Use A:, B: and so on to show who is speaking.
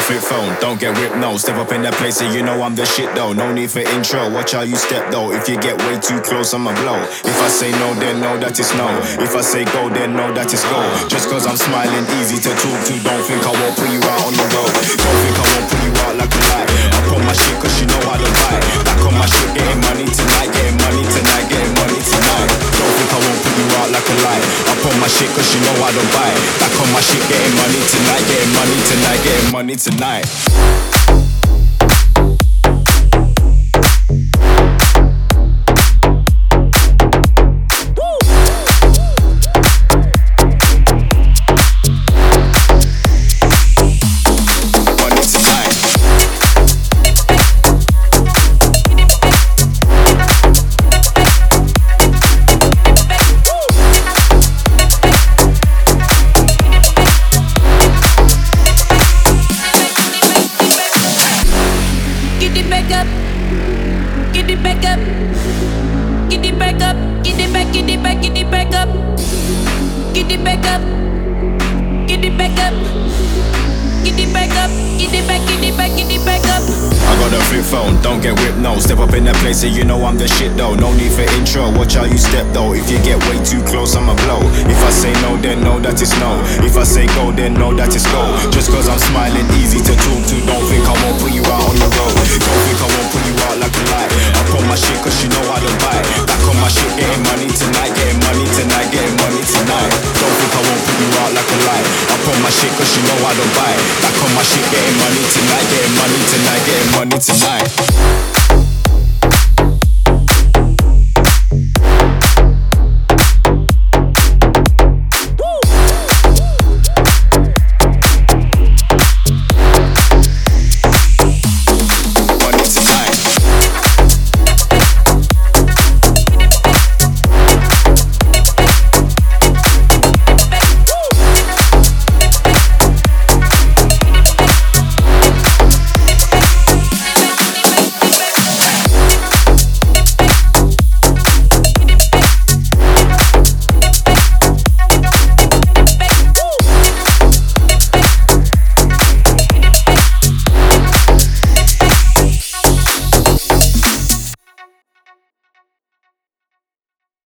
A: flip phone, don't get ripped, no. Step up in that place and you know I'm the shit though. No need for intro, watch how you step though. If you get way too close, I'ma blow. If I say no, then no, that is no. If I say go, then no, that is go. Just cause I'm smiling, easy to talk to. Don't think I won't put you out on the road. On my shit cause you know I don't buy. it. Back on my shit, getting money tonight, getting money tonight, getting money tonight.
B: Get it back up. Get it back up. Get it back up. Get it back, get it back, get it back up. Get it back up. Get it back up. Get it back up. Get it back, get it back, get it back up.
A: I got a flip phone, don't get whipped, no. Step up in that place and you know I'm the shit though. No need for intro, watch how you step though. If you get way too close, I'ma blow. If I say no, then no, that is no. If I say go, then no, that is go. Just cause I'm smiling, easy to talk to. Don't think I won't put you out on the road. On my shit cause you know I don't buy. Back on my shit, getting money tonight, getting money tonight, getting money tonight.